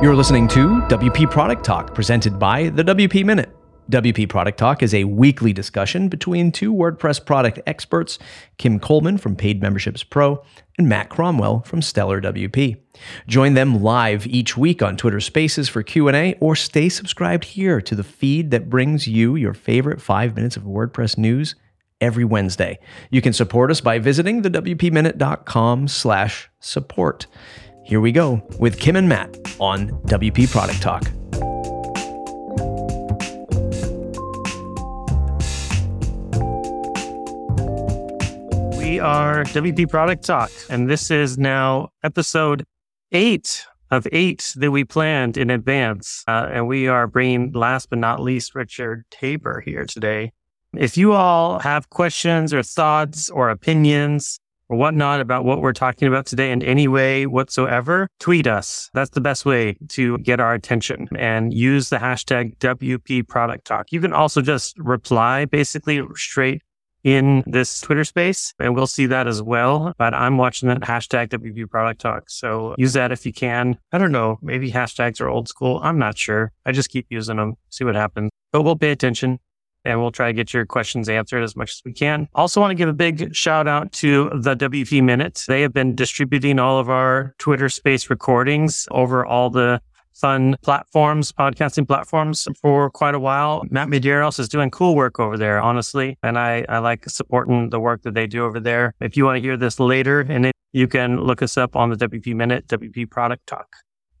You're listening to WP Product Talk, presented by the WP Minute. WP Product Talk is a weekly discussion between two WordPress product experts, Kim Coleman from Paid Memberships Pro and Matt Cromwell from Stellar WP. Join them live each week on Twitter Spaces for Q&A or stay subscribed here to the feed that brings you your favorite 5 minutes of WordPress news every Wednesday. You can support us by visiting the wpminute.com/support. Here we go with Kim and Matt on WP Product Talk. We are WP Product Talk, and this is now episode eight of eight that we planned in advance. Uh, and we are bringing, last but not least, Richard Tabor here today. If you all have questions or thoughts or opinions or whatnot about what we're talking about today in any way whatsoever, tweet us. That's the best way to get our attention and use the hashtag WP Product Talk. You can also just reply basically straight in this Twitter space and we'll see that as well. But I'm watching that hashtag WP Product Talk. So use that if you can. I don't know. Maybe hashtags are old school. I'm not sure. I just keep using them, see what happens. But we'll pay attention and we'll try to get your questions answered as much as we can. Also want to give a big shout out to the WP Minute. They have been distributing all of our Twitter space recordings over all the fun platforms, podcasting platforms for quite a while. Matt Medeiros is doing cool work over there, honestly. And I, I like supporting the work that they do over there. If you want to hear this later, and you can look us up on the WP Minute, WP Product Talk.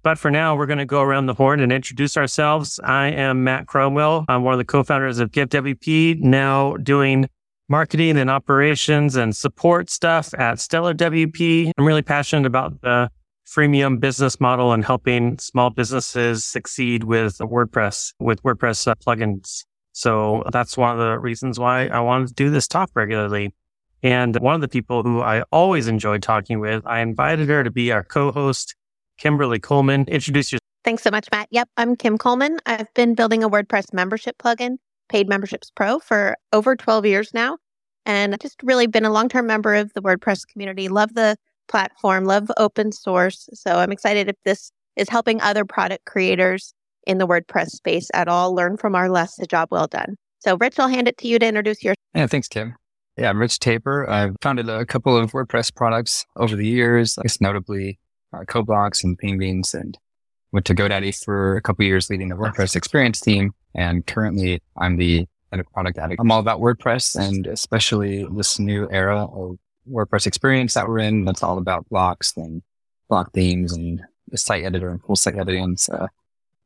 But for now, we're going to go around the horn and introduce ourselves. I am Matt Cromwell. I'm one of the co-founders of GiveWP, now doing marketing and operations and support stuff at Stellar WP. I'm really passionate about the freemium business model and helping small businesses succeed with WordPress, with WordPress uh, plugins. So that's one of the reasons why I wanted to do this talk regularly. And one of the people who I always enjoy talking with, I invited her to be our co-host, Kimberly Coleman. Introduce yourself. Thanks so much, Matt. Yep, I'm Kim Coleman. I've been building a WordPress membership plugin, Paid Memberships Pro, for over 12 years now. And I've just really been a long term member of the WordPress community. Love the platform, love open source. So I'm excited if this is helping other product creators in the WordPress space at all learn from our less a job well done. So, Rich, I'll hand it to you to introduce your. Yeah, thanks, Kim. Yeah, I'm Rich Tabor. I've founded a couple of WordPress products over the years, I guess notably uh, CoBlocks and Beans, and went to GoDaddy for a couple years leading the WordPress experience team. And currently I'm the head of product addict. I'm all about WordPress and especially this new era of WordPress experience that we're in. That's all about blocks and block themes and the site editor and full site editing. So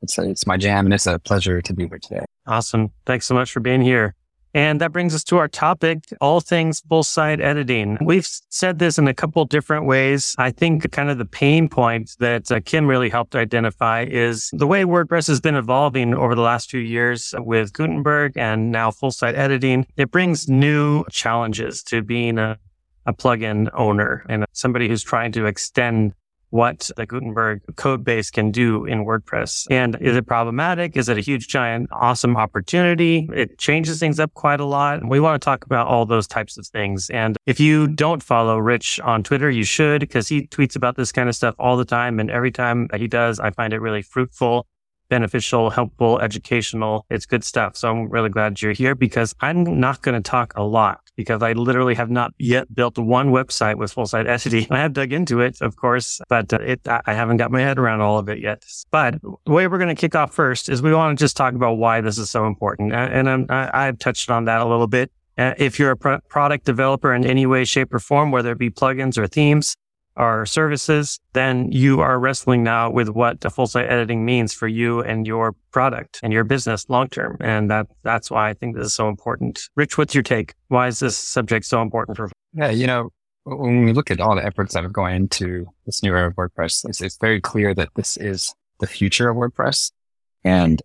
it's, a, it's my jam and it's a pleasure to be here today. Awesome. Thanks so much for being here. And that brings us to our topic, all things full site editing. We've said this in a couple different ways. I think kind of the pain point that uh, Kim really helped identify is the way WordPress has been evolving over the last few years with Gutenberg and now full site editing. It brings new challenges to being a a plugin owner and somebody who's trying to extend what the Gutenberg code base can do in WordPress. And is it problematic? Is it a huge, giant, awesome opportunity? It changes things up quite a lot. We want to talk about all those types of things. And if you don't follow Rich on Twitter, you should because he tweets about this kind of stuff all the time. And every time that he does, I find it really fruitful beneficial, helpful, educational. It's good stuff. So I'm really glad you're here because I'm not going to talk a lot because I literally have not yet built one website with full site editing. I have dug into it, of course, but uh, it, I haven't got my head around all of it yet. But the way we're going to kick off first is we want to just talk about why this is so important. And I'm, I, have touched on that a little bit. Uh, if you're a pro- product developer in any way, shape or form, whether it be plugins or themes, our services, then you are wrestling now with what full site editing means for you and your product and your business long term. And that that's why I think this is so important. Rich, what's your take? Why is this subject so important for? Yeah, you know, when we look at all the efforts that have gone into this new era of WordPress, it's, it's very clear that this is the future of WordPress. And,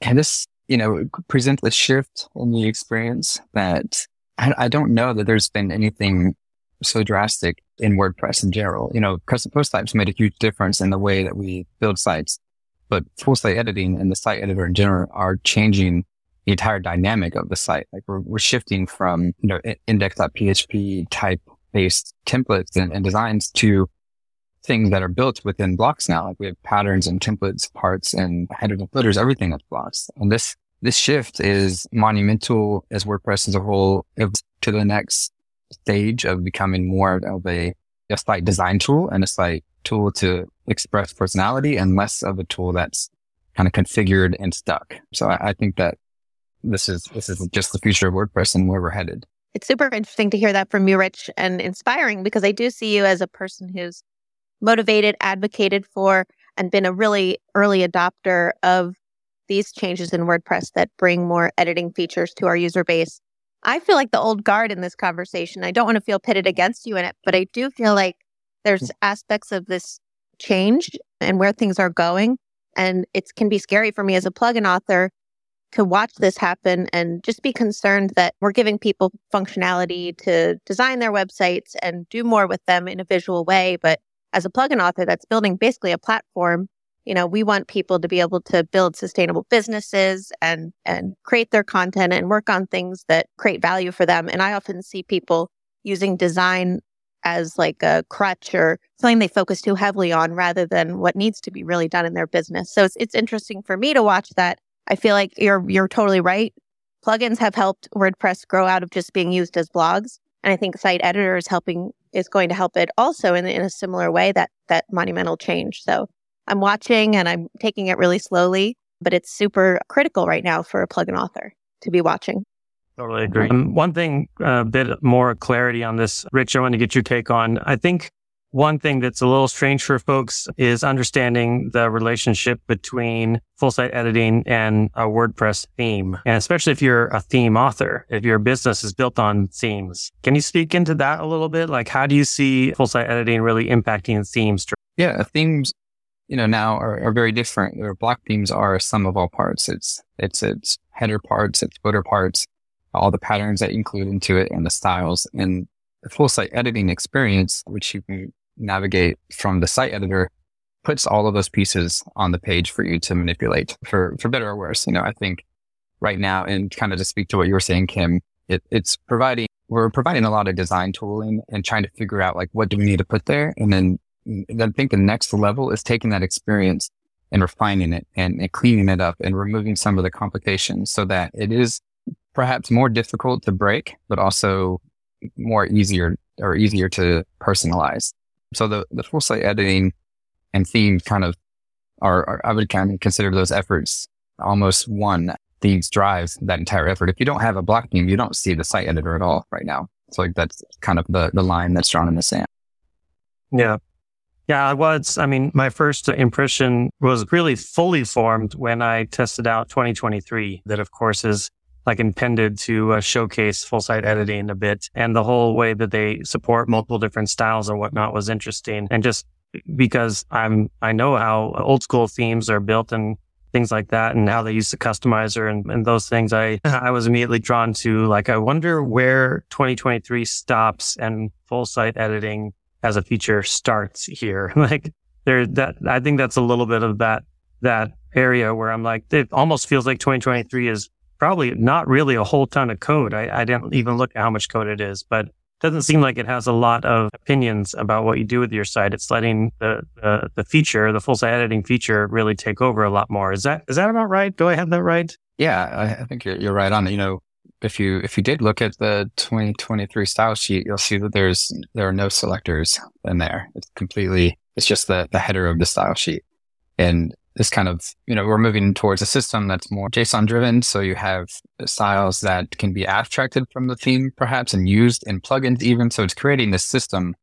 and this, you know, presents a shift in the experience that I don't know that there's been anything so drastic in WordPress in general. You know, custom post types made a huge difference in the way that we build sites, but full site editing and the site editor in general are changing the entire dynamic of the site. Like we're, we're shifting from, you know, index.php type based templates and, and designs to things that are built within blocks now. Like we have patterns and templates, parts and headers and footers, everything that's blocks. And this, this shift is monumental as WordPress as a whole to the next stage of becoming more of a, a site design tool and a site tool to express personality and less of a tool that's kind of configured and stuck. So I, I think that this is, this is just the future of WordPress and where we're headed. It's super interesting to hear that from you, Rich, and inspiring because I do see you as a person who's motivated, advocated for, and been a really early adopter of these changes in WordPress that bring more editing features to our user base. I feel like the old guard in this conversation. I don't want to feel pitted against you in it, but I do feel like there's mm. aspects of this change and where things are going. And it can be scary for me as a plugin author to watch this happen and just be concerned that we're giving people functionality to design their websites and do more with them in a visual way. But as a plugin author that's building basically a platform, you know, we want people to be able to build sustainable businesses and and create their content and work on things that create value for them. And I often see people using design as like a crutch or something they focus too heavily on rather than what needs to be really done in their business. So it's it's interesting for me to watch that. I feel like you're you're totally right. Plugins have helped WordPress grow out of just being used as blogs. And I think site editor is helping is going to help it also in, in a similar way that that monumental change. So I'm watching and I'm taking it really slowly, but it's super critical right now for a plugin author to be watching. Totally agree. Um, one thing, a uh, bit more clarity on this, Rich, I want to get your take on. I think one thing that's a little strange for folks is understanding the relationship between full site editing and a WordPress theme. And especially if you're a theme author, if your business is built on themes. Can you speak into that a little bit? Like, how do you see full site editing really impacting themes? Yeah, themes, you know, now are, are very different. Their block themes are a sum of all parts. It's, it's, it's header parts, it's footer parts, all the patterns that include into it and the styles and the full site editing experience, which you can navigate from the site editor puts all of those pieces on the page for you to manipulate for, for better or worse. You know, I think right now, and kind of to speak to what you were saying, Kim, it, it's providing, we're providing a lot of design tooling and trying to figure out like, what do we need to put there? And then, I think the next level is taking that experience and refining it and, and cleaning it up and removing some of the complications so that it is perhaps more difficult to break, but also more easier or easier to personalize. So the, the full site editing and theme kind of are, are, I would kind of consider those efforts almost one. These drives that entire effort. If you don't have a block theme, you don't see the site editor at all right now. So like that's kind of the, the line that's drawn in the sand. Yeah. Yeah, I was. I mean, my first impression was really fully formed when I tested out 2023. That, of course, is like intended to uh, showcase full site editing a bit. And the whole way that they support multiple different styles and whatnot was interesting. And just because I'm, I know how old school themes are built and things like that and how they use the customizer and, and those things, I, I was immediately drawn to like, I wonder where 2023 stops and full site editing as a feature starts here. like there, that, I think that's a little bit of that, that area where I'm like, it almost feels like 2023 is probably not really a whole ton of code. I, I didn't even look at how much code it is, but doesn't seem like it has a lot of opinions about what you do with your site. It's letting the, the, the feature, the full site editing feature really take over a lot more. Is that, is that about right? Do I have that right? Yeah, I, think you're, you're right on. It, you know, if you, if you did look at the 2023 style sheet, you'll see that there's, there are no selectors in there. It's completely, it's just the, the header of the style sheet. And this kind of, you know, we're moving towards a system that's more JSON driven. So you have styles that can be abstracted from the theme perhaps and used in plugins even. So it's creating this system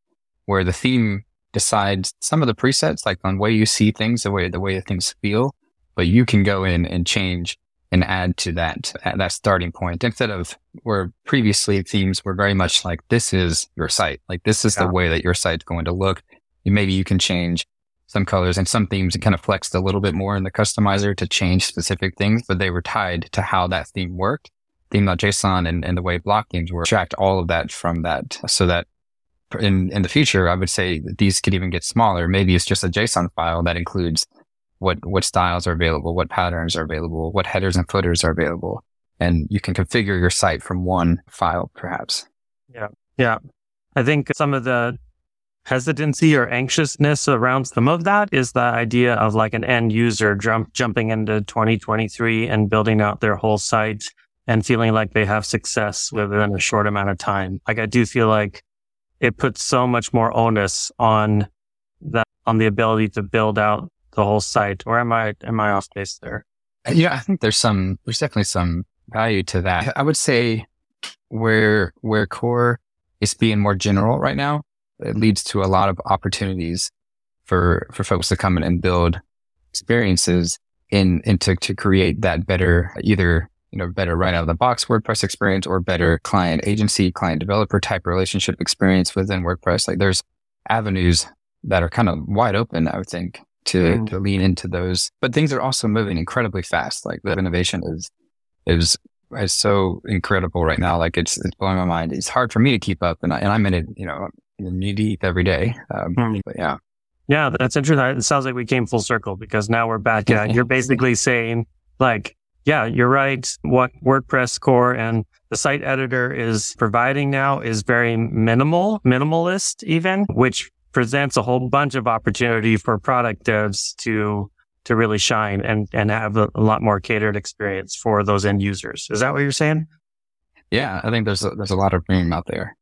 where the theme decides some of the presets, like on way you see things, the way, the way things feel, but you can go in and change and add to that, uh, that starting point instead of where previously themes were very much like, this is your site. Like this is yeah. the way that your site's going to look. Maybe you can change some colors and some themes and kind of flexed a little bit more in the customizer to change specific things, but they were tied to how that theme worked. Theme.json and, and the way block themes were tracked all of that from that so that in, in the future, I would say these could even get smaller. Maybe it's just a JSON file that includes what, what styles are available, what patterns are available, what headers and footers are available. And you can configure your site from one file, perhaps. Yeah. Yeah. I think some of the hesitancy or anxiousness around some of that is the idea of like an end user jump, jumping into 2023 and building out their whole site and feeling like they have success within a short amount of time. Like I do feel like it puts so much more onus on that, on the ability to build out the whole site. Or am I, am I off base there? Uh, yeah, I think there's some, there's definitely some value to that. I would say where, where core is being more general right now, it leads to a lot of opportunities for, for folks to come in and build experiences in, and to, to create that better, either, you know, better right out of the box WordPress experience or better client agency, client developer type relationship experience within WordPress. Like there's avenues that are kind of wide open, I would think, to, mm. to lean into those. But things are also moving incredibly fast. Like the innovation is, is, is so incredible right now. Like it's, it's blowing my mind. It's hard for me to keep up and, I, and I'm in it, you know, knee deep every day. Um, mm. But yeah. Yeah, that's interesting. It sounds like we came full circle because now we're back at, you're basically saying like, yeah, you're right. What WordPress core and the site editor is providing now is very minimal, minimalist even, which presents a whole bunch of opportunity for product devs to to really shine and and have a, a, lot more catered experience for those end users. Is that what you're saying? Yeah, I think there's a, there's a lot of room out there.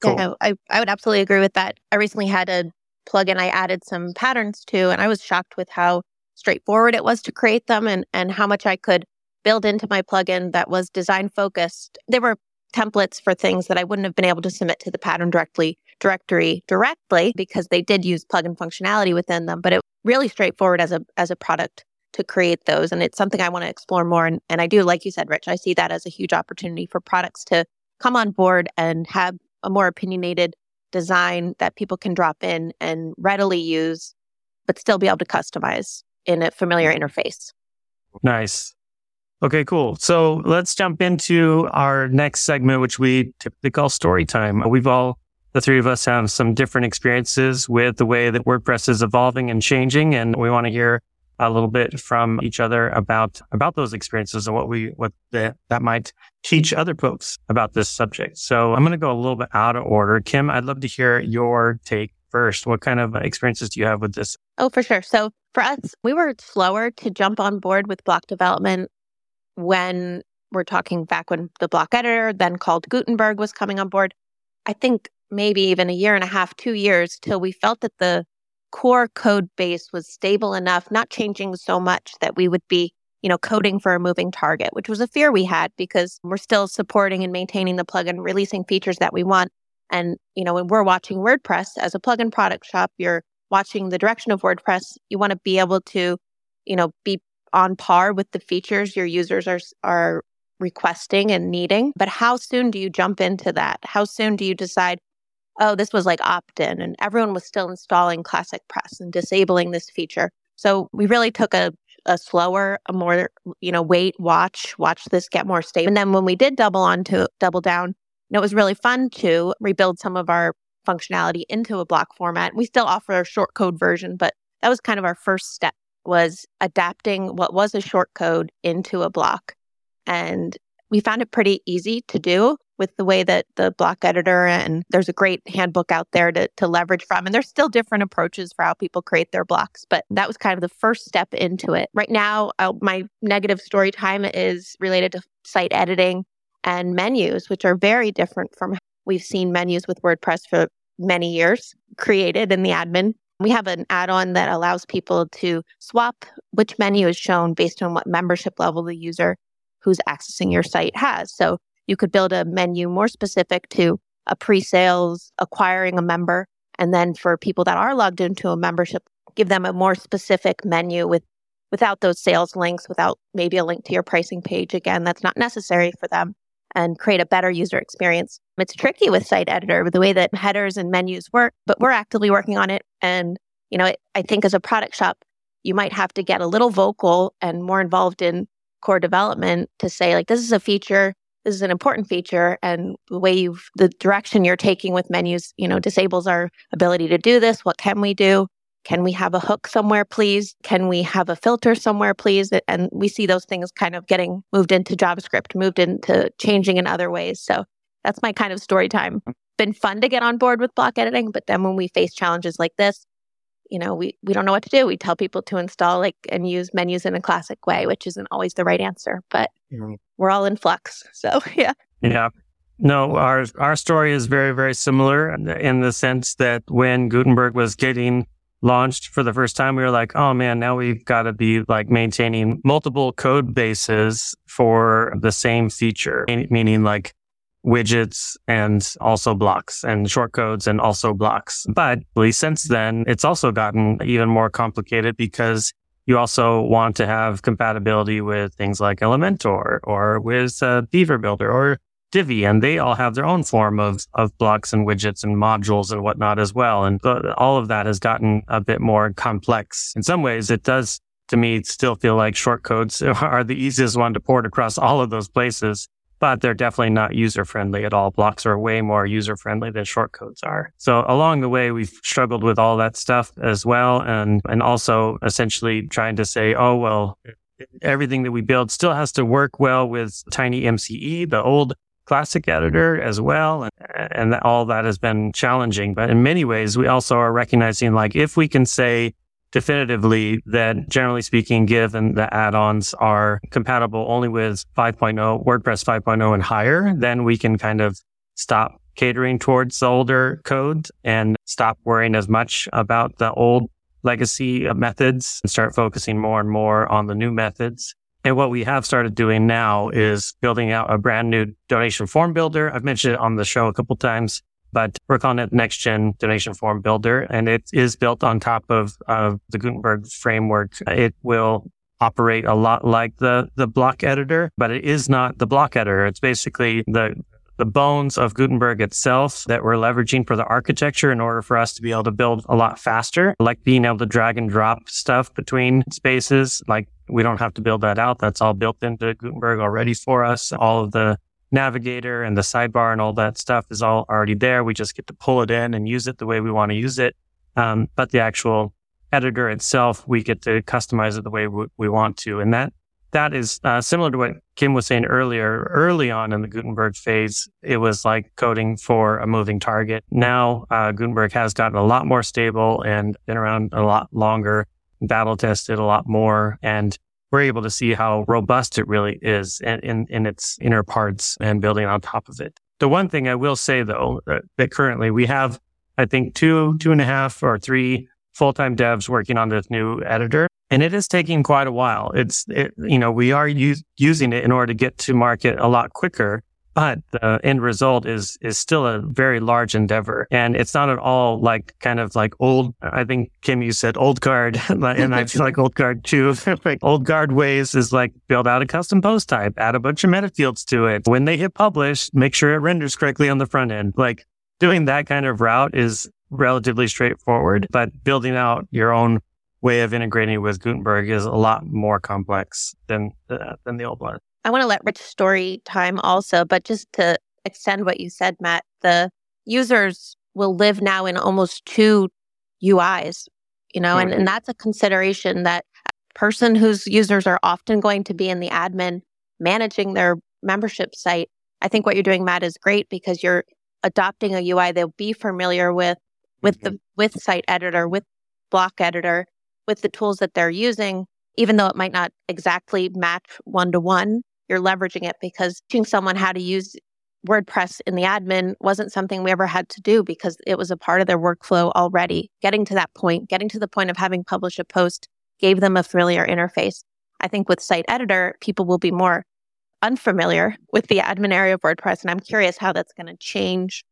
Cool. Yeah, I, I would absolutely agree with that. I recently had a plugin I added some patterns to, and I was shocked with how straightforward it was to create them and, and how much I could build into my plugin that was design focused. There were templates for things that I wouldn't have been able to submit to the pattern directly directory directly because they did use plugin functionality within them, but it really straightforward as a as a product to create those. And it's something I want to explore more. And, and I do, like you said, Rich, I see that as a huge opportunity for products to come on board and have a more opinionated design that people can drop in and readily use, but still be able to customize in a familiar interface. Nice. Okay, cool. So let's jump into our next segment, which we typically call story time. We've all, the three of us have some different experiences with the way that WordPress is evolving and changing. And we want to hear a little bit from each other about about those experiences and what we what the, that might teach other folks about this subject. So I'm going to go a little bit out of order. Kim, I'd love to hear your take first. What kind of experiences do you have with this? Oh, for sure. So for us, we were slower to jump on board with block development when we're talking back when the block editor, then called Gutenberg, was coming on board. I think maybe even a year and a half, two years till we felt that the core code base was stable enough, not changing so much that we would be, you know, coding for a moving target, which was a fear we had because we're still supporting and maintaining the plugin, releasing features that we want. And, you know, when we're watching WordPress as a plugin product shop, you're watching the direction of WordPress. You want to be able to, you know, be on par with the features your users are, are requesting and needing. But how soon do you jump into that? How soon do you decide, oh, this was like opt in and everyone was still installing Classic Press and disabling this feature. So we really took a, a slower, a more, you know, wait, watch, watch this get more stable. And then when we did double on to double down, and it was really fun to rebuild some of our functionality into a block format. We still offer a short code version, but that was kind of our first step was adapting what was a short code into a block. And we found it pretty easy to do with the way that the block editor and there's a great handbook out there to, to leverage from. And there's still different approaches for how people create their blocks, but that was kind of the first step into it. Right now, I'll, my negative story time is related to site editing and menus, which are very different from we've seen menus with WordPress for many years created in the admin. We have an add on that allows people to swap which menu is shown based on what membership level the user who's accessing your site has. So you could build a menu more specific to a pre sales, acquiring a member. And then for people that are logged into a membership, give them a more specific menu with without those sales links, without maybe a link to your pricing page. Again, that's not necessary for them and create a better user experience. It's tricky with site editor with the way that headers and menus work, but we're actively working on it. And, you know, I think as a product shop, you might have to get a little vocal and more involved in core development to say, like, this is a feature is an important feature and the way you've the direction you're taking with menus you know disables our ability to do this. What can we do? Can we have a hook somewhere please? Can we have a filter somewhere please? And we see those things kind of getting moved into javascript moved into changing in other ways. So that's my kind of story time. Been fun to get on board with block editing, but then when we face challenges like this, you know, we, we don't know what to do. We tell people to install like and use menus in a classic way, which isn't always the right answer, but mm-hmm. We're all in flux. So yeah. Yeah. No, our our story is very, very similar in the sense that when Gutenberg was getting launched for the first time, we were like, oh man, now we've got to be like maintaining multiple code bases for the same feature, meaning like widgets and also blocks and shortcodes and also blocks. But since then, it's also gotten even more complicated because you also want to have compatibility with things like Elementor or with uh, Beaver Builder or Divi, and they all have their own form of, of blocks and widgets and modules and whatnot as well. And all of that has gotten a bit more complex. In some ways, it does to me still feel like shortcodes are the easiest one to port across all of those places but they're definitely not user friendly at all. Blocks are way more user friendly than shortcodes are. So along the way, we've struggled with all that stuff as well. And, and also essentially trying to say, oh, well, everything that we build still has to work well with TinyMCE, the old classic editor as well. And, and all that has been challenging. But in many ways, we also are recognizing like if we can say, definitively that generally speaking, given the add-ons are compatible only with 5.0, WordPress 5.0 and higher, then we can kind of stop catering towards the older code and stop worrying as much about the old legacy methods and start focusing more and more on the new methods. And what we have started doing now is building out a brand new donation form builder. I've mentioned it on the show a couple times but we're calling it Next Gen Donation Form Builder, and it is built on top of, of the Gutenberg framework. It will operate a lot like the, the block editor, but it is not the block editor. It's basically the, the bones of Gutenberg itself that we're leveraging for the architecture in order for us to be able to build a lot faster, like being able to drag and drop stuff between spaces. Like we don't have to build that out. That's all built into Gutenberg already for us. All of the navigator and the sidebar and all that stuff is all already there. We just get to pull it in and use it the way we want to use it. Um, but the actual editor itself, we get to customize it the way we, we want to. And that, that is uh, similar to what Kim was saying earlier. Early on in the Gutenberg phase, it was like coding for a moving target. Now, uh, Gutenberg has gotten a lot more stable and been around a lot longer, battle tested a lot more. And we're able to see how robust it really is in, in, in, its inner parts and building on top of it. The one thing I will say though, that, that currently we have, I think two, two and a half or three full-time devs working on this new editor. And it is taking quite a while. It's, it, you know, we are using it in order to get to market a lot quicker but the end result is is still a very large endeavor. And it's not at all like kind of like old i think kim you said old guard and i feel like old guard too. Like old guard ways is like build out a custom post type add a bunch of meta fields to it. When they hit publish make sure it renders correctly on the front end. Like doing that kind of route is relatively straightforward but building out your own way of integrating with gutenberg is a lot more complex than uh, than the old one I want to let Rich story time also, but just to extend what you said, Matt, the users will live now in almost two UIs, you know, and, and that's a consideration that a person whose users are often going to be in the admin managing their membership site. I think what you're doing, Matt, is great because you're adopting a UI they'll be familiar with, with mm-hmm. the with site editor, with block editor, with the tools that they're using, even though it might not exactly match one to one you're leveraging it because teaching someone how to use WordPress in the admin wasn't something we ever had to do because it was a part of their workflow already. Getting to that point, getting to the point of having published a post gave them a familiar interface. I think with Site Editor, people will be more unfamiliar with the admin area of WordPress. And I'm curious how that's going to change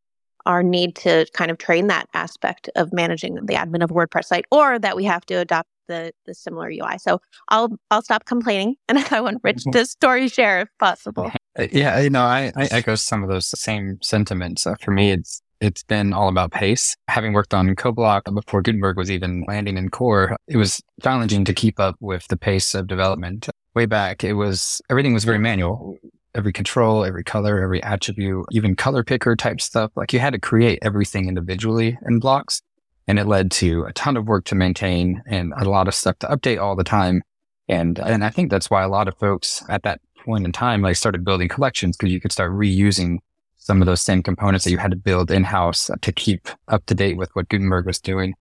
our need to kind of train that aspect of managing the admin of a WordPress site or that we have to adopt the the similar UI. So I'll I'll stop complaining and I want Rich mm-hmm. to story share if possible. Uh, yeah, you know, I, I echo some of those same sentiments. Uh, for me, it's it's been all about pace. Having worked on CoBlock before Gutenberg was even landing in core, it was challenging to keep up with the pace of development. Way back, it was everything was very manual. Every control, every color, every attribute, even color picker type stuff. Like you had to create everything individually in blocks and it led to a ton of work to maintain and a lot of stuff to update all the time. And, and I think that's why a lot of folks at that point in time, like started building collections because you could start reusing some of those same components that you had to build in house to keep up to date with what Gutenberg was doing.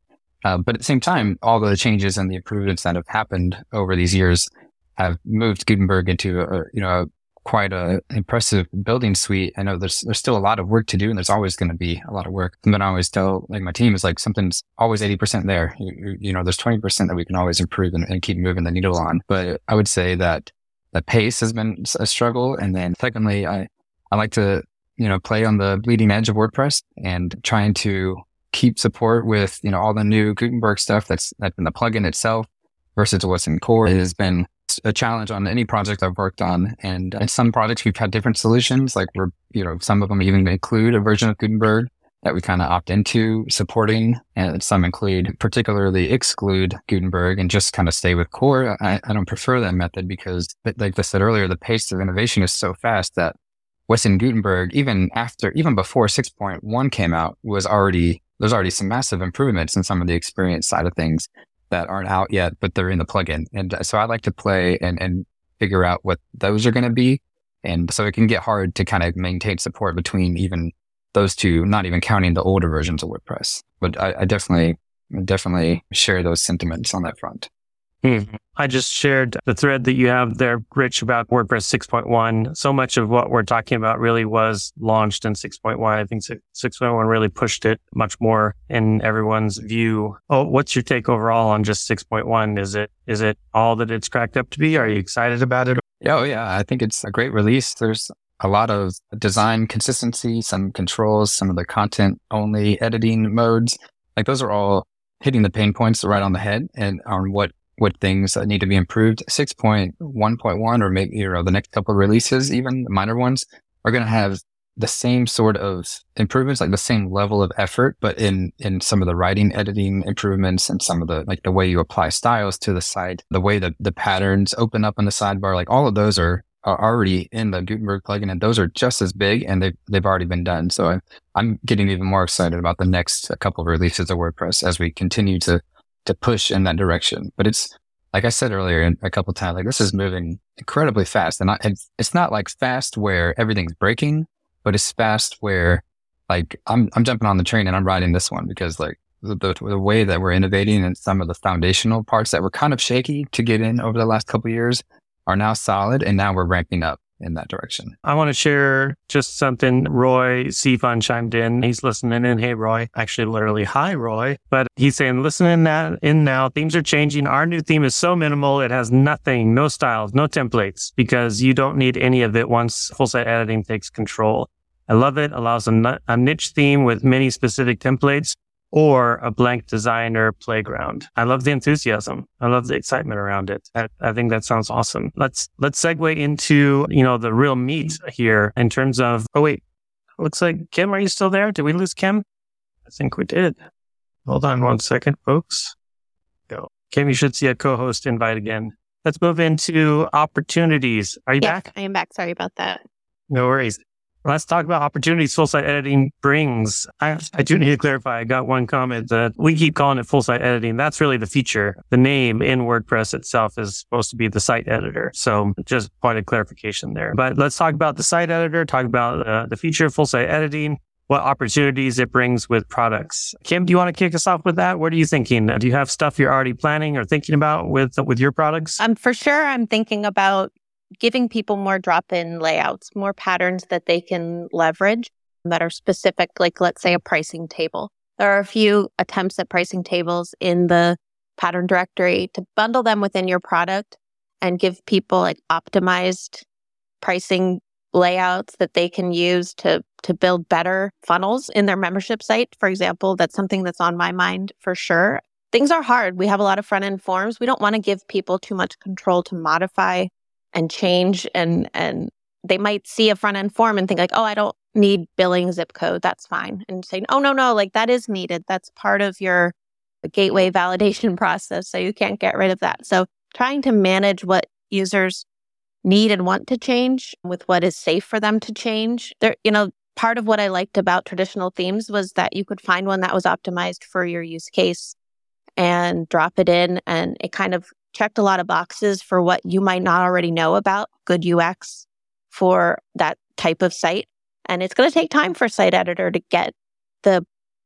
Uh, but at the same time, all the changes and the improvements that have happened over these years have moved Gutenberg into a, you know, quite a impressive building suite. I know there's, there's still a lot of work to do and there's always going to be a lot of work. But I always tell like my team is like something's always 80% there. You, you know, there's 20% that we can always improve and, and keep moving the needle on. But I would say that the pace has been a struggle. And then secondly, I, I like to, you know, play on the bleeding edge of WordPress and trying to keep support with, you know, all the new Gutenberg stuff that's, that's in the plugin itself versus what's in core. It has been a challenge on any project I've worked on. And in some projects, we've had different solutions. Like we're, you know, some of them even include a version of Gutenberg that we kind of opt into supporting. And some include particularly exclude Gutenberg and just kind of stay with core. I, I don't prefer that method because like I said earlier, the pace of innovation is so fast that what's in Gutenberg, even after, even before 6.1 came out was already there's already some massive improvements in some of the experience side of things that aren't out yet, but they're in the plugin. And uh, so I like to play and, and figure out what those are going to be. And so it can get hard to kind of maintain support between even those two, not even counting the older versions of WordPress. But I, I definitely, definitely share those sentiments on that front. Mm-hmm. I just shared the thread that you have there, Rich, about WordPress 6.1. So much of what we're talking about really was launched in 6.1. I think 6.1 really pushed it much more in everyone's view. Oh, what's your take overall on just 6.1? Is it, is it all that it's cracked up to be? Are you excited about it? Oh, yeah. I think it's a great release. There's a lot of design consistency, some controls, some of the content only editing modes. Like those are all hitting the pain points right on the head and on what what things that need to be improved. 6.1.1 or maybe, you know, the next couple of releases, even the minor ones are going to have the same sort of improvements, like the same level of effort, but in, in some of the writing, editing improvements and some of the, like the way you apply styles to the site, the way that the patterns open up in the sidebar, like all of those are, are already in the Gutenberg plugin and those are just as big and they've, they've already been done. So I'm I'm getting even more excited about the next couple of releases of WordPress as we continue to to push in that direction. But it's like I said earlier a couple times, like this is moving incredibly fast, and I, it's not like fast where everything's breaking, but it's fast where like I'm I'm jumping on the train and I'm riding this one because like the, the, the way that we're innovating and some of the foundational parts that were kind of shaky to get in over the last couple years are now solid, and now we're ramping up in that direction. I want to share just something. Roy Sivan chimed in. He's listening in. Hey, Roy. Actually, literally, hi, Roy. But he's saying, listening that in now. Themes are changing. Our new theme is so minimal. It has nothing, no styles, no templates, because you don't need any of it once full site editing takes control. I love it. Allows a, a niche theme with many specific templates or a blank designer playground. I love the enthusiasm. I love the excitement around it. I, I, think that sounds awesome. Let's, let's segue into, you know, the real meat here in terms of, oh, wait, looks like Kim, are you still there? Did we lose Kim? I think we did. Hold on one second, folks. Go. Kim, you should see a co-host invite again. Let's move into opportunities. Are you yes, back? I am back. Sorry about that. No worries. Let's talk about opportunities full site editing brings. I, I do need to clarify. I got one comment that we keep calling it full site editing. That's really the feature. The name in WordPress itself is supposed to be the site editor. So just point of clarification there. But let's talk about the site editor, talk about uh, the feature of full site editing, what opportunities it brings with products. Kim, do you want to kick us off with that? What are you thinking? Do you have stuff you're already planning or thinking about with, with your products? Um, for sure. I'm thinking about giving people more drop in layouts, more patterns that they can leverage that are specific, like let's say a pricing table. There are a few attempts at pricing tables in the pattern directory to bundle them within your product and give people like optimized pricing layouts that they can use to to build better funnels in their membership site. For example that's something that's on my mind for sure. Things are hard. We have a lot of front end forms. We don't want to give people too much control to modify and change and and they might see a front end form and think like, oh, I don't need billing zip code. That's fine. And saying, oh no, no, like that is needed. That's part of your gateway validation process. So you can't get rid of that. So trying to manage what users need and want to change with what is safe for them to change. There, you know, part of what I liked about traditional themes was that you could find one that was optimized for your use case and drop it in and it kind of checked a lot of boxes for what you might not already know about good UX for that type of site. And it's going to take time for site editor to get the,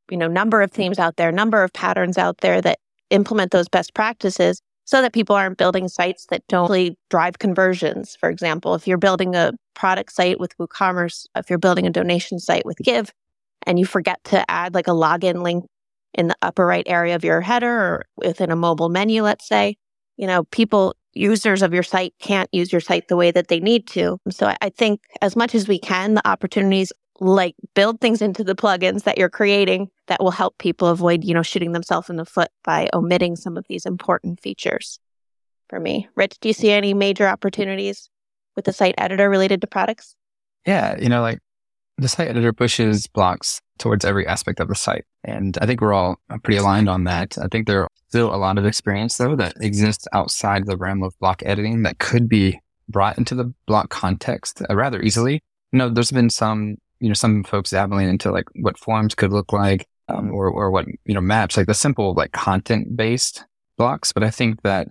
you know, number of themes out there, number of patterns out there that implement those best practices so that people aren't building sites that don't really drive conversions. For example, if you're building a product site with WooCommerce, if you're building a donation site with Give, and you forget to add like a login link in the upper right area of your header or within a mobile menu, let's say, you know, people, users of your site can't use your site the way that they need to. So I think as much as we can, the opportunities like build things into the plugins that you're creating that will help people avoid, you know, shooting themselves in the foot by omitting some of these important features for me. Rich, do you see any major opportunities with the site editor related to products? Yeah, you know, like the site editor pushes blocks towards every aspect of the site. And I think we're all pretty aligned on that. I think there are still a lot of experience though that exists outside the realm of block editing that could be brought into the block context uh, rather easily. You know, there's been some, you know, some folks dabbling into like what forms could look like, um, or, or what, you know, maps, like the simple, like content based blocks. But I think that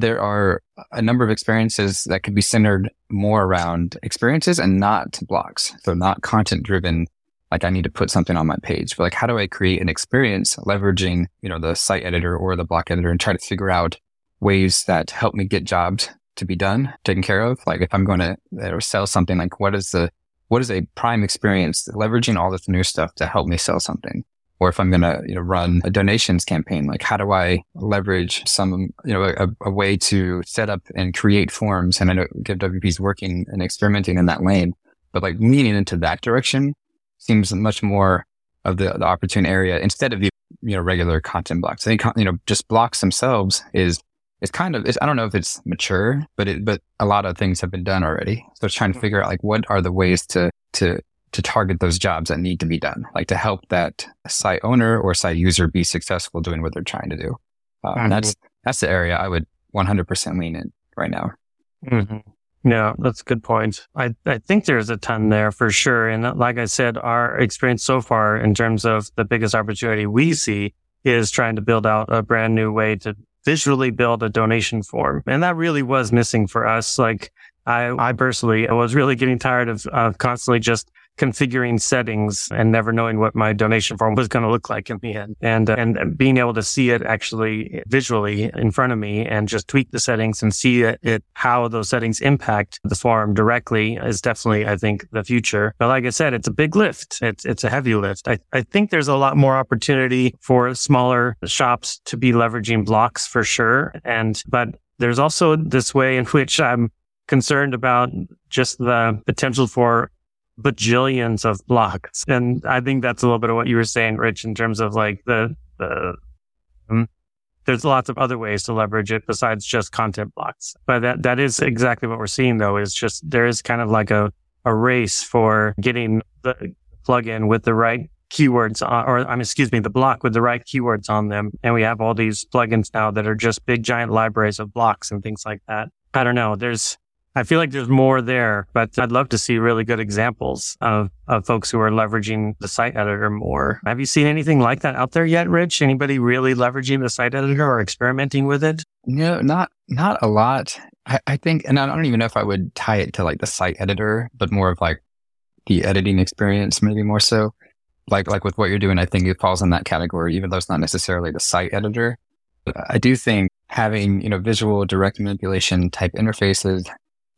there are a number of experiences that could be centered more around experiences and not blocks. So not content driven. Like I need to put something on my page, but like, how do I create an experience leveraging, you know, the site editor or the block editor and try to figure out ways that help me get jobs to be done, taken care of. Like if I'm going to uh, sell something, like what is the, what is a prime experience leveraging all this new stuff to help me sell something? Or if I'm going to, you know, run a donations campaign, like how do I leverage some, you know, a, a way to set up and create forms? And I know GiveWP is working and experimenting in that lane, but like leaning into that direction seems much more of the, the opportune area instead of the, you know, regular content blocks. I think, you know, just blocks themselves is, is kind of, it's, I don't know if it's mature, but it, but a lot of things have been done already. So it's trying to mm-hmm. figure out like, what are the ways to, to to target those jobs that need to be done, like to help that site owner or site user be successful doing what they're trying to do. Uh, mm-hmm. That's that's the area I would 100% lean in right now. Mm-hmm. Yeah, that's a good point. I, I think there's a ton there for sure. And like I said, our experience so far in terms of the biggest opportunity we see is trying to build out a brand new way to visually build a donation form. And that really was missing for us. Like I, I personally was really getting tired of, of constantly just configuring settings and never knowing what my donation form was going to look like in the end. And, uh, and being able to see it actually visually in front of me and just tweak the settings and see it, it, how those settings impact the form directly is definitely, I think, the future. But like I said, it's a big lift. It's, it's a heavy lift. I, I think there's a lot more opportunity for smaller shops to be leveraging blocks for sure. And, but there's also this way in which I'm concerned about just the potential for bajillions of blocks. And I think that's a little bit of what you were saying, Rich, in terms of like the, the, um, there's lots of other ways to leverage it besides just content blocks. But that, that is exactly what we're seeing though, is just there is kind of like a, a race for getting the plugin with the right keywords on, or I'm excuse me, the block with the right keywords on them. And we have all these plugins now that are just big giant libraries of blocks and things like that. I don't know. There's, I feel like there's more there, but I'd love to see really good examples of, of folks who are leveraging the site editor more. Have you seen anything like that out there yet, Rich? Anybody really leveraging the site editor or experimenting with it? No, not, not a lot. I, I think, and I don't even know if I would tie it to like the site editor, but more of like the editing experience, maybe more so. Like, like with what you're doing, I think it falls in that category, even though it's not necessarily the site editor. But I do think having, you know, visual direct manipulation type interfaces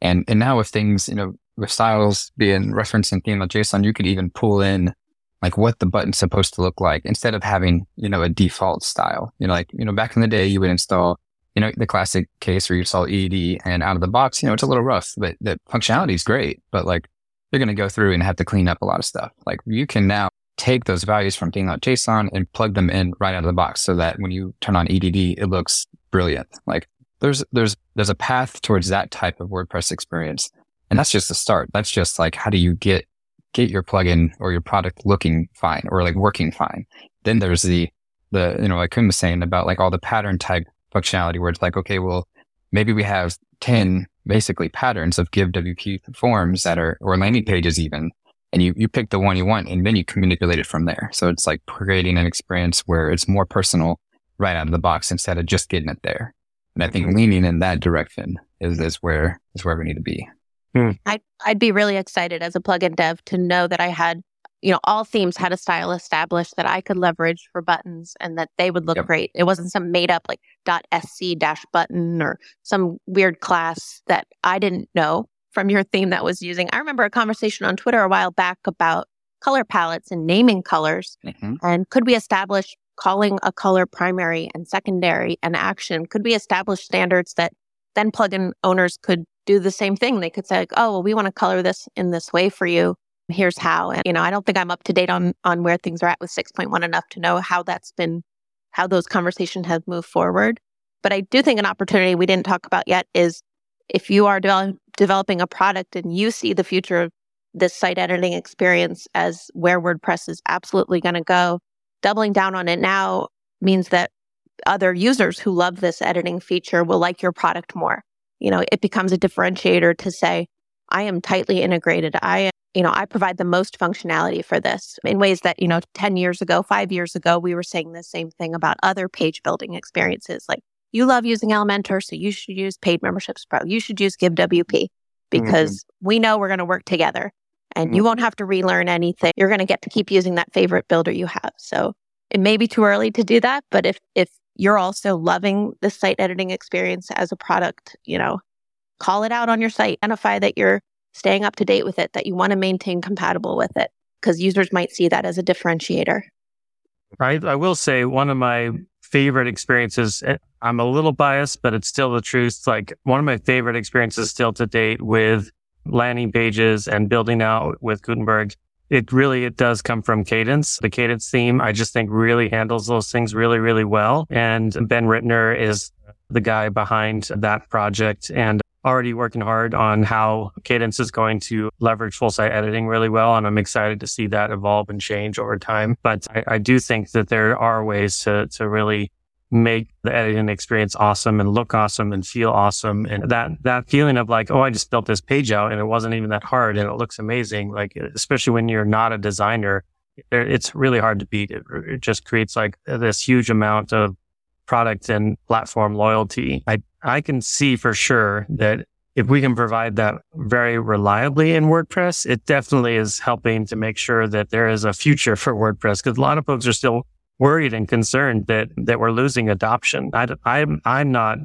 and, and now with things, you know, with styles being referenced in theme.json, you could even pull in like what the button's supposed to look like instead of having, you know, a default style. You know, like, you know, back in the day, you would install, you know, the classic case where you install EDD and out of the box, you know, it's a little rough, but the functionality is great. But like, you're going to go through and have to clean up a lot of stuff. Like you can now take those values from theme.json and plug them in right out of the box so that when you turn on EDD, it looks brilliant. Like there's there's there's a path towards that type of WordPress experience. And that's just the start. That's just like how do you get get your plugin or your product looking fine or like working fine. Then there's the the you know like Kim was saying about like all the pattern type functionality where it's like okay well maybe we have 10 basically patterns of GiveWP forms that are or landing pages even and you you pick the one you want and then you can manipulate it from there. So it's like creating an experience where it's more personal right out of the box instead of just getting it there. And I think leaning in that direction is, is where is where we need to be. Hmm. I'd, I'd be really excited as a plugin dev to know that I had, you know, all themes had a style established that I could leverage for buttons and that they would look Yep. great. It wasn't some made up like .sc dash button or some weird class that I didn't know from your theme that was using. I remember a conversation on Twitter a while back about color palettes and naming colors. Mhm. And could we establish calling a color primary and secondary and action? Could we establish standards that then plugin owners could do the same thing? They could say, like, oh, well, we want to color this in this way for you. Here's how. And, you know, I don't think I'm up to date on, on where things are at with 6.1 enough to know how that's been, how those conversations have moved forward. But I do think an opportunity we didn't talk about yet is if you are devel- developing a product and you see the future of this site editing experience as where WordPress is absolutely going to go, doubling down on it now means that other users who love this editing feature will like your product more. You know, it becomes a differentiator to say, I am tightly integrated. I, you know, I provide the most functionality for this in ways that, you know, 10 years ago, five years ago, we were saying the same thing about other page building experiences. Like you love using Elementor, so you should use Paid Memberships Pro. You should use GiveWP mm-hmm. because we know we're going to work together and you won't have to relearn anything. You're going to get to keep using that favorite builder you have. So it may be too early to do that, but if if you're also loving the site editing experience as a product, you know, call it out on your site. Identify that you're staying up to date with it, that you want to maintain compatible with it, because users might see that as a differentiator. I, I will say one of my favorite experiences, eh, I'm a little biased, but it's still the truth. Like one of my favorite experiences still to date with landing pages and building out with Gutenberg. It really, it does come from Kadence. The Kadence theme, I just think really handles those things really, really well. And Ben Ritner is the guy behind that project and already working hard on how Kadence is going to leverage full site editing really well. And I'm excited to see that evolve and change over time. But I, I do think that there are ways to, to really make the editing experience awesome and look awesome and feel awesome. And that, that feeling of like, oh, I just built this page out and it wasn't even that hard and it looks amazing. Like, especially when you're not a designer, it's really hard to beat. It, it just creates like this huge amount of product and platform loyalty. I, I can see for sure that if we can provide that very reliably in WordPress, it definitely is helping to make sure that there is a future for WordPress because a lot of folks are still worried and concerned that, that we're losing adoption. I, I'm, I'm not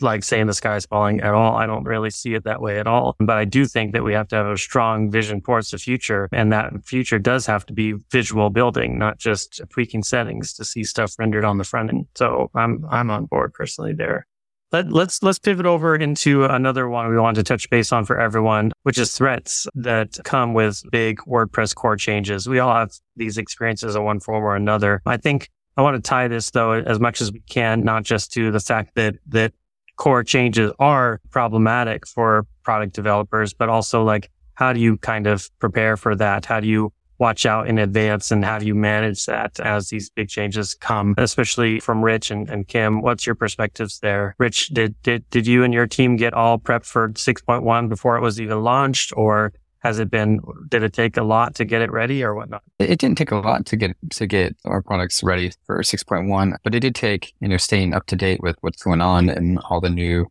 like saying the sky's falling at all. I don't really see it that way at all. But I do think that we have to have a strong vision towards the future. And that future does have to be visual building, not just tweaking settings to see stuff rendered on the front end. So I'm, I'm on board personally there. Let, let's let's pivot over into another one we want to touch base on for everyone, which is threats that come with big WordPress core changes. We all have these experiences in one form or another. I think I want to tie this though as much as we can, not just to the fact that that core changes are problematic for product developers, but also like how do you kind of prepare for that? How do you watch out in advance and how do you manage that as these big changes come, especially from Rich and, and Kim? What's your perspectives there? Rich, did, did, did you and your team get all prepped for 6.1 before it was even launched or has it been, did it take a lot to get it ready or whatnot? It didn't take a lot to get to get our products ready for 6.1, but it did take you know staying up to date with what's going on and all the new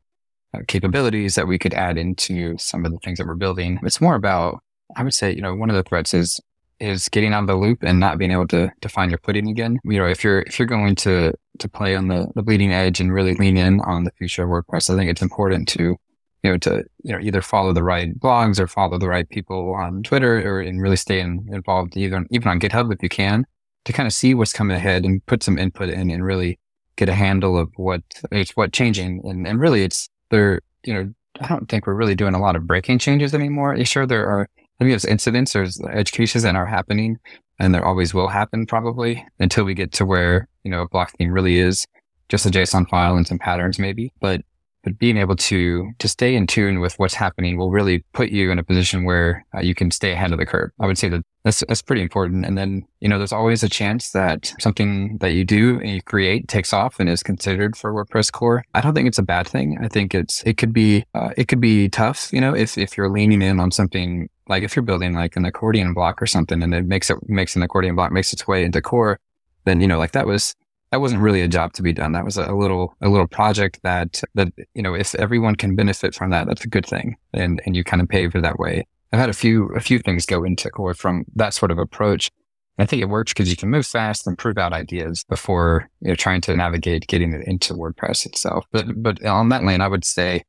uh, capabilities that we could add into some of the things that we're building. It's more about I would say you know one of the threats is is getting out of the loop and not being able to to find your footing again. You know if you're if you're going to to play on the the bleeding edge and really lean in on the future of WordPress, I think it's important to you know, to, you know, either follow the right blogs or follow the right people on Twitter or and really stay in, involved even, even on GitHub if you can to kind of see what's coming ahead and put some input in and really get a handle of what it's what changing. And, and really it's there, you know, I don't think we're really doing a lot of breaking changes anymore. You sure, there are, I think there's incidents, there's cases that are happening and there always will happen probably until we get to where, you know, a block theme really is just a JSON file and some patterns maybe. But but being able to to stay in tune with what's happening will really put you in a position where uh, you can stay ahead of the curve. I would say that that's that's pretty important. And then you know, there's always a chance that something that you do and you create takes off and is considered for WordPress core. I don't think it's a bad thing. I think it's it could be uh, it could be tough. You know, if if you're leaning in on something like if you're building like an accordion block or something, and it makes it makes an accordion block makes its way into core, then you know, like that was that wasn't really a job to be done. That was a little, a little project that, that, you know, if everyone can benefit from that, that's a good thing. And, and you kind of pave it that way. I've had a few, a few things go into core from that sort of approach. I think it works because you can move fast and prove out ideas before you know trying to navigate getting it into WordPress itself. But but on that lane, I would say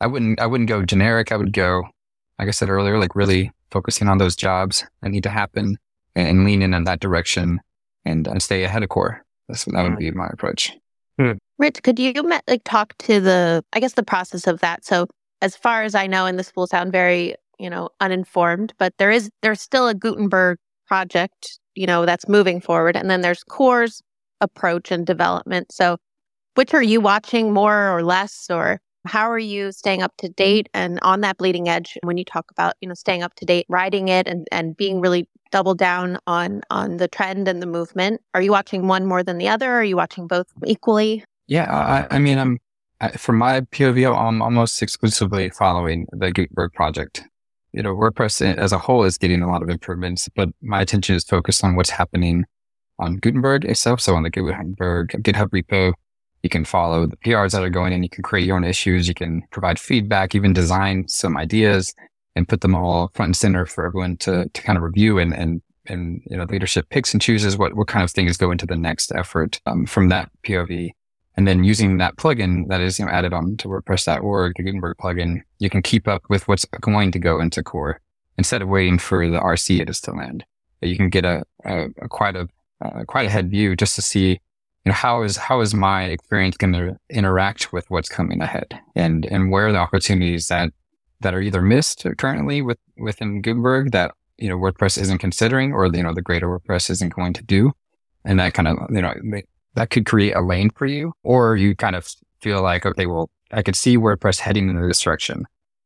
I wouldn't I wouldn't go generic. I would go, like I said earlier, like really focusing on those jobs that need to happen and, and lean in in that direction and, and stay ahead of core. That's that would be my approach. Hmm. Rich, could you like talk to the I guess the process of that? So as far as I know, and this will sound very you know uninformed, but there is there's still a Gutenberg project you know, that's moving forward. And then there's Core's approach and development. So, which are you watching more or less, or how are you staying up to mm-hmm. date and on that bleeding edge when you talk about, you know, staying up to date, riding it and, and being really double down on on the trend and the movement? Are you watching one more than the other? Are you watching both equally? Yeah, I, I mean, I'm I, from my POV, I'm almost exclusively following the Gutenberg project you know, WordPress as a whole is getting a lot of improvements, but my attention is focused on what's happening on Gutenberg itself. So on the Gutenberg GitHub repo, you can follow the PRs that are going in. You can create your own issues. You can provide feedback, even design some ideas and put them all front and center for everyone to, to kind of review and, and, and, you know, leadership picks and chooses what, what kind of things go into the next effort um, from that POV. And then using that plugin that is you know, added on to WordPress.org, the Gutenberg plugin, you can keep up with what's going to go into core instead of waiting for the RC it is to land. You can get a, a, a quite a uh, quite a head view just to see you know how is how is my experience going to interact with what's coming ahead and and where are the opportunities that that are either missed currently with within Gutenberg that you know WordPress isn't considering or you know the greater WordPress isn't going to do and that kind of you know that could create a lane for you, or you kind of feel like, okay, well, I could see WordPress heading in this direction,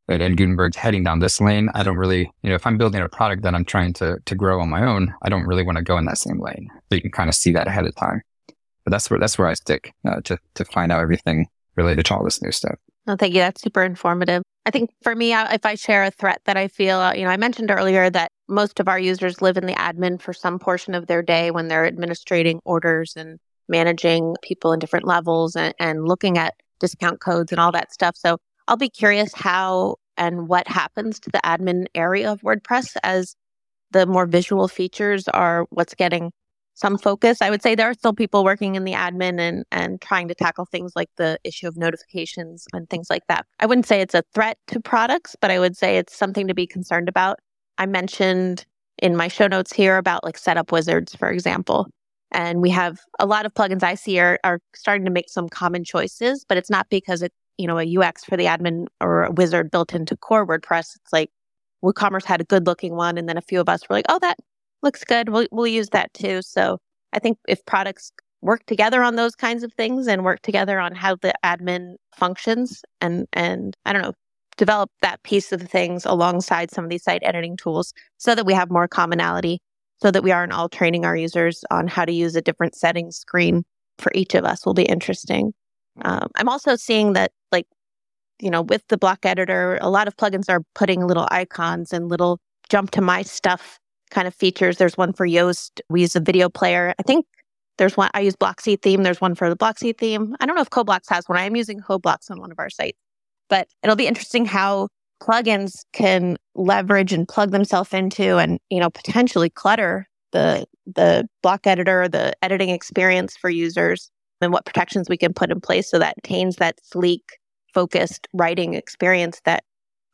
and Gutenberg's heading down this lane. I don't really, you know, if I'm building a product that I'm trying to to grow on my own, I don't really want to go in that same lane. So you can kind of see that ahead of time. But that's where that's where I stick uh, to to find out everything related to all this new stuff. No, thank you. That's super informative. I think for me, if I share a threat that I feel, uh, you know, I mentioned earlier that most of our users live in the admin for some portion of their day when they're administrating orders and managing people in different levels and, and looking at discount codes and all that stuff. So I'll be curious how and what happens to the admin area of WordPress as the more visual features are what's getting some focus. I would say there are still people working in the admin and, and trying to tackle things like the issue of notifications and things like that. I wouldn't say it's a threat to products, but I would say it's something to be concerned about. I mentioned in my show notes here about like setup wizards, for example. And we have a lot of plugins I see are, are starting to make some common choices, but it's not because it's, you know, a UX for the admin or a wizard built into core WordPress. It's like WooCommerce had a good looking one. And then a few of us were like, oh, that looks good. We'll, we'll use that too. So I think if products work together on those kinds of things and work together on how the admin functions and, and I don't know, develop that piece of things alongside some of these site editing tools so that we have more commonality so that we aren't all training our users on how to use a different settings screen for each of us will be interesting. Um, I'm also seeing that, like, you know, with the block editor, a lot of plugins are putting little icons and little jump to my stuff kind of features. There's one for Yoast. We use a video player. I think there's one, I use Blocksy theme. There's one for the Blocksy theme. I don't know if CoBlocks has one. I am using CoBlocks on one of our sites, but it'll be interesting how plugins can leverage and plug themselves into and you know potentially clutter the the block editor the editing experience for users and what protections we can put in place so that maintains that sleek focused writing experience that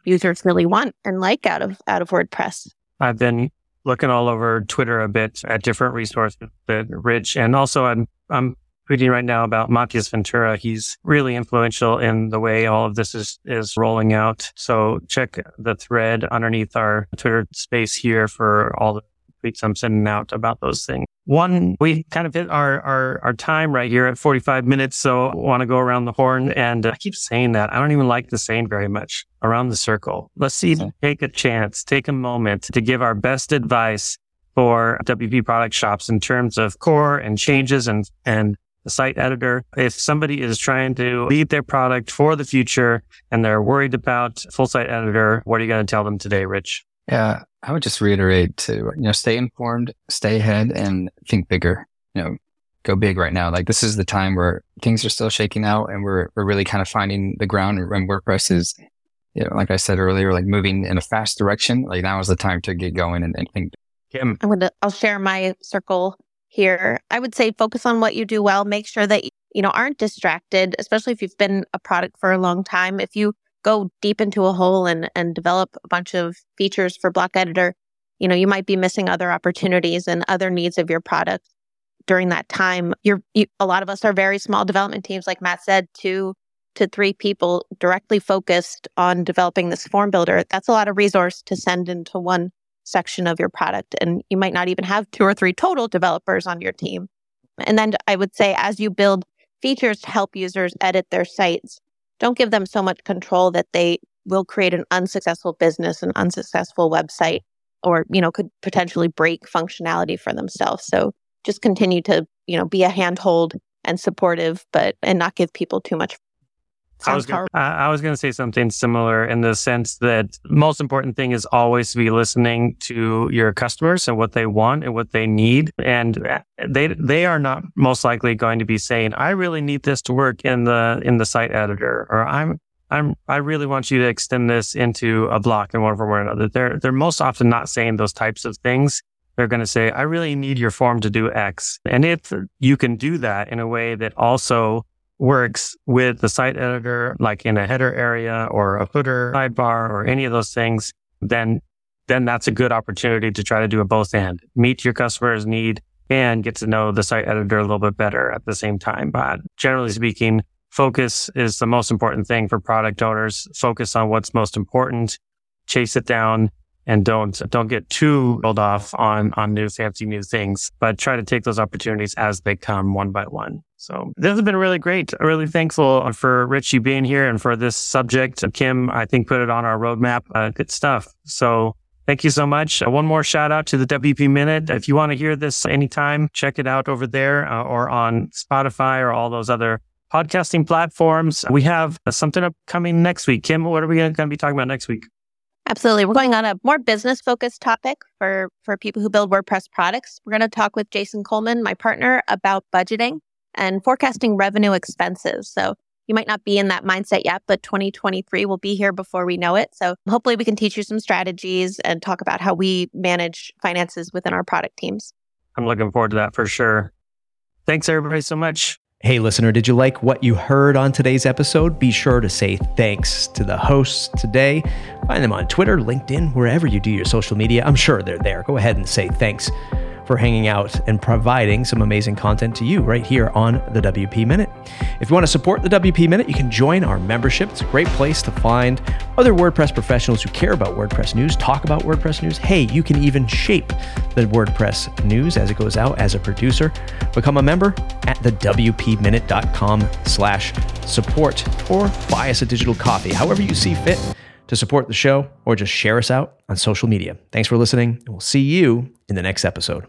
users really want and like out of out of WordPress. Uh, I've been looking all over Twitter a bit at different resources that Rich and also I'm I'm reading right now about Matias Ventura. He's really influential in the way all of this is, is rolling out. So check the thread underneath our Twitter space here for all the tweets I'm sending out about those things. One, we kind of hit our, our, our time right here at 45 minutes. So I want to go around the horn and I keep saying that. I don't even like the saying very much around the circle. Let's see, take a chance, take a moment to give our best advice for WP product shops in terms of core and changes and, and the site editor. If somebody is trying to lead their product for the future and they're worried about full site editor, what are you going to tell them today, Rich? Yeah, I would just reiterate to, you know, stay informed, stay ahead and think bigger. You know, go big right now. Like this is the time where things are still shaking out and we're, we're really kind of finding the ground and WordPress is, you know, like I said earlier, like moving in a fast direction. Like now is the time to get going and, and think. Kim, I'm going to, I'll share my circle here. I would say focus on what you do well. Make sure that, you know, aren't distracted, especially if you've been a product for a long time. If you go deep into a hole and, and develop a bunch of features for block editor, you know, you might be missing other opportunities and other needs of your product during that time. You're, you, a lot of us are very small development teams, like Matt said, two to three people directly focused on developing this form builder. That's a lot of resource to send into one section of your product. And you might not even have two or three total developers on your team. And then I would say, as you build features to help users edit their sites, don't give them so much control that they will create an unsuccessful business, an unsuccessful website, or, you know, could potentially break functionality for themselves. So just continue to, you know, be a handhold and supportive, but, and not give people too much. I was, gonna, I was going to say something similar in the sense that most important thing is always to be listening to your customers and what they want and what they need. And they, they are not most likely going to be saying, I really need this to work in the, in the site editor, or I'm, I'm, I really want you to extend this into a block in one form or another. They're, they're most often not saying those types of things. They're going to say, I really need your form to do X. And if you can do that in a way that also works with the site editor, like in a header area or a footer sidebar or any of those things, then, then that's a good opportunity to try to do a both and meet your customer's need and get to know the site editor a little bit better at the same time. But generally speaking, focus is the most important thing for product owners. Focus on what's most important, chase it down and don't, don't get too rolled off on, on new fancy new things, but try to take those opportunities as they come one by one. So this has been really great. Really thankful for Richie being here and for this subject. Kim, I think put it on our roadmap. Uh, good stuff. So Thank you so much. Uh, one more shout out to the WP Minute. If you want to hear this anytime, check it out over there uh, or on Spotify or all those other podcasting platforms. We have something upcoming next week. Kim, what are we going to be talking about next week? Absolutely. We're going on a more business focused topic for, for people who build WordPress products. We're going to talk with Jason Coleman, my partner, about budgeting and forecasting revenue expenses. So you might not be in that mindset yet, but 2023 will be here before we know it. So hopefully we can teach you some strategies and talk about how we manage finances within our product teams. I'm looking forward to that for sure. Thanks everybody so much. Hey, listener, did you like what you heard on today's episode? Be sure to say thanks to the hosts today. Find them on Twitter, LinkedIn, wherever you do your social media. I'm sure they're there. Go ahead and say thanks for hanging out and providing some amazing content to you right here on the WP Minute. If you want to support the WP Minute, you can join our membership. It's a great place to find other WordPress professionals who care about WordPress news, talk about WordPress news. Hey, you can even shape the WordPress news as it goes out as a producer. Become a member at the WPMinute.com slash support or buy us a digital coffee, however you see fit to support the show or just share us out on social media. Thanks for listening, and we'll see you in the next episode.